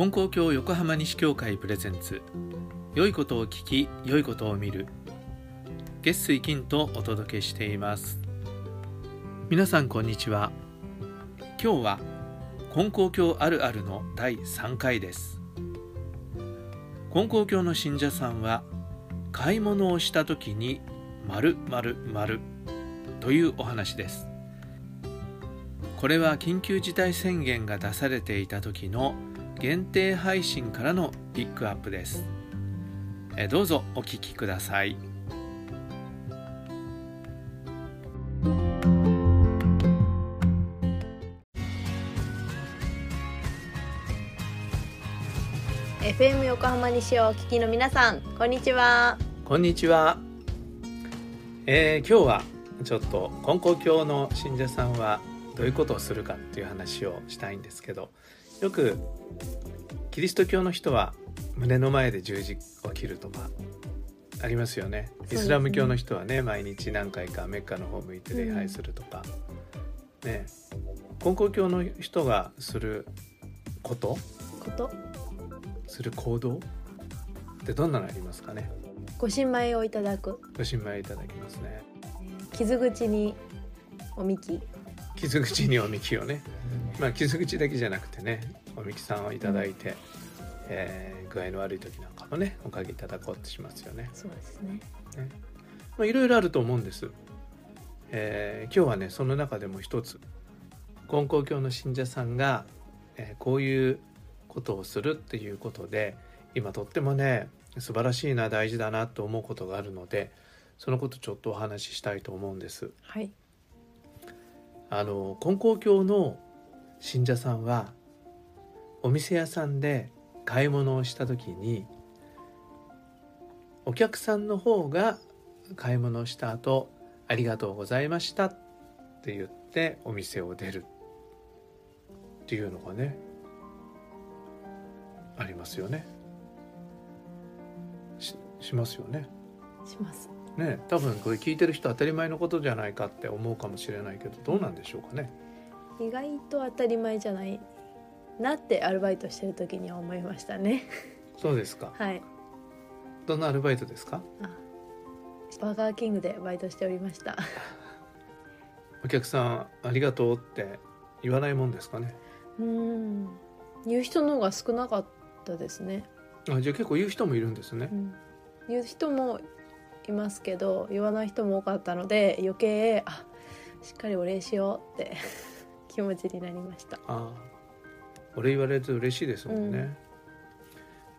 金光教横浜西教会プレゼンツ。良いことを聞き良いことを見る。月水金とお届けしています。皆さんこんにちは。今日は金光教あるあるの第3回です。金光教の信者さんは買い物をした時に〇〇〇というお話です。これは緊急事態宣言が出されていた時の限定配信からのピックアップです。えどうぞお聞きください。FM 横浜西をお聞きの皆さんこんにちは。こんにちは、えー、今日はちょっと金光教の信者さんはどういうことをするかっていう話をしたいんですけどよくキリスト教の人は胸の前で十字を切るとかありますよね。イスラム教の人はね毎日何回かメッカの方向いて礼拝するとか、うん、ね。根光教の人がすること？こと？する行動？ってどんなのありますかね？ご神米をいただく。ご神米いただきますね。傷口におみき。傷口におみきをねまあ傷口だけじゃなくてねおみきさんをいただいて、うん、えー、具合の悪い時なんかもねおかげいただこうとしますよね。そうですね。ね。まあいろいろあると思うんです、えー、今日はねその中でも一つ金光教の信者さんが、えー、こういうことをするっていうことで今とってもね素晴らしいな大事だなと思うことがあるのでそのことちょっとお話ししたいと思うんです。はい、あの金光教の信者さんはお店屋さんで買い物をした時にお客さんの方が買い物をした後ありがとうございましたって言ってお店を出る。っていうのがねありますよね。ししますよね。します。ね多分これ聞いてる人当たり前のことじゃないかって思うかもしれないけどどうなんでしょうかね意外と当たり前じゃないなってアルバイトしてる時には思いましたね。そうですか。はい。どんなアルバイトですか？バーガーキングでバイトしておりました。お客さんありがとうって言わないもんですかね？うん。言う人の方が少なかったですね。あじゃあ結構言う人もいるんですね、うん、言う人もいますけど言わない人も多かったので余計あしっかりお礼しようって気持ちになりました。あお礼言われると嬉しいですもんね、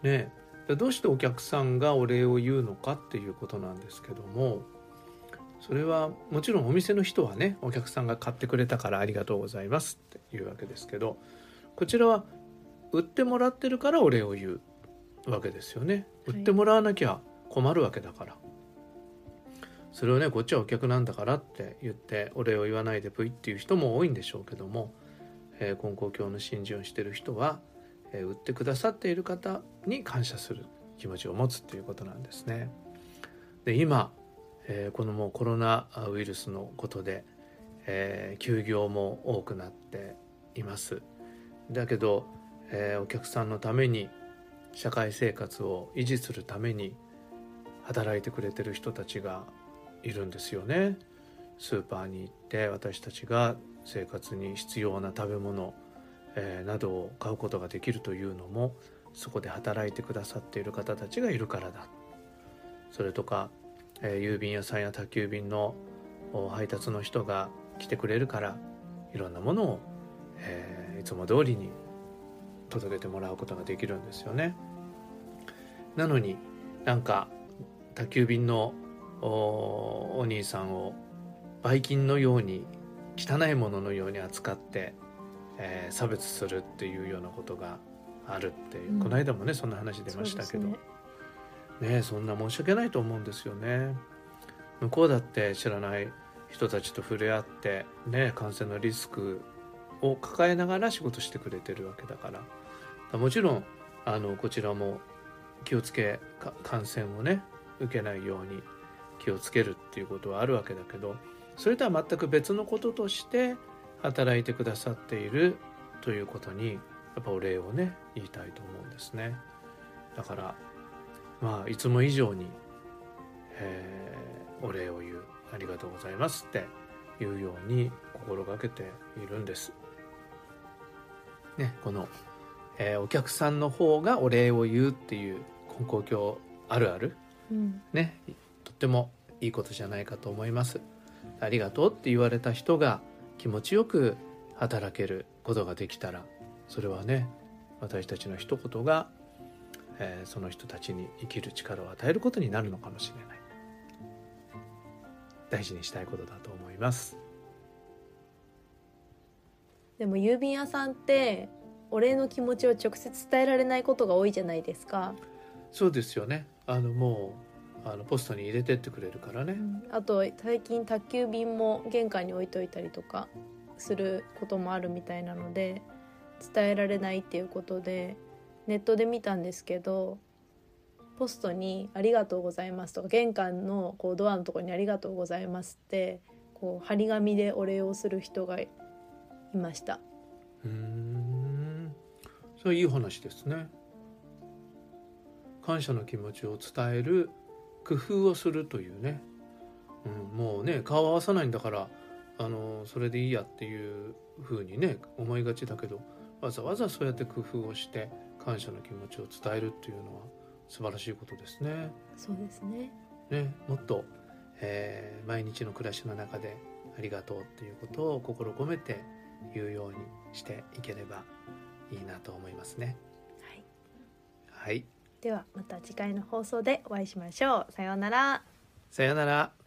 うん、ねどうしてお客さんがお礼を言うのかっていうことなんですけどもそれはもちろんお店の人はねお客さんが買ってくれたからありがとうございますっていうわけですけどこちらは売ってもらってるからお礼を言うわけですよね。売ってもらわなきゃ困るわけだから、はい、それをねこっちはお客なんだからって言ってお礼を言わないでぷいっていう人も多いんでしょうけども、えー、金光教の信心をしてる人は、えー、売ってくださっている方に感謝する気持ちを持つっていうことなんですね。で今、えー、このもうコロナウイルスのことで、え休業も多くなっています。だけどえー、お客さんのために社会生活を維持するために働いてくれてる人たちがいるんですよね。スーパーに行って私たちが生活に必要な食べ物、えー、などを買うことができるというのもそこで働いてくださっている方たちがいるからだ。それとか、えー、郵便屋さんや宅急便の配達の人が来てくれるからいろんなものを、えー、いつも通りに届けてもらうことができるんですよね。なのになんか宅急便のお兄さんをばい菌のように汚いもののように扱って、えー、差別するっていうようなことがあるっていう、うん、この間もねそんな話出ましたけど。ね。ねそんな申し訳ないと思うんですよね。向こうだって知らない人たちと触れ合ってね感染のリスクを抱えながら仕事してくれてるわけだから。もちろんあのこちらも気をつけ感染をね受けないように気をつけるっていうことはあるわけだけどそれとは全く別のこととして働いてくださっているということにっぱお礼をね言いたいと思うんですね。だからまあいつも以上に、えーお礼を言うありがとうございますっていうように心がけているんです。ねこの、えーお客さんの方がお礼を言うっていう根高教あるある？うん。ねとってもいいことじゃないかと思います。ありがとうって言われた人が気持ちよく働けることができたらそれはね私たちの一言が、えーその人たちに生きる力を与えることになるのかもしれない。大事にしたいことだと思います。でも郵便屋さんってお礼の気持ちを直接伝えられないことが多いじゃないですか、そうですよね。あのもうあのポストに入れてってくれるからね、あと最近宅急便も玄関に置いといたりとかすることもあるみたいなので伝えられないっていうことでネットで見たんですけどポストに「ありがとうございます」とか玄関のこうドアのところに「ありがとうございます」ってこう張り紙でお礼をする人がいました。うーん。それいい話ですね。感謝の気持ちを伝える工夫をするというね、うん、もうね顔合わさないんだからあのそれでいいやっていうふうにね思いがちだけどわざわざそうやって工夫をして感謝の気持ちを伝えるっていうのは素晴らしいことですね。そうですねねもっと、えー毎日の暮らしの中でありがとうっていうことを心込めて言うようにしていければいいなと思いますね。はいはい、ではまた次回の放送でお会いしましょう。さようなら。さようなら。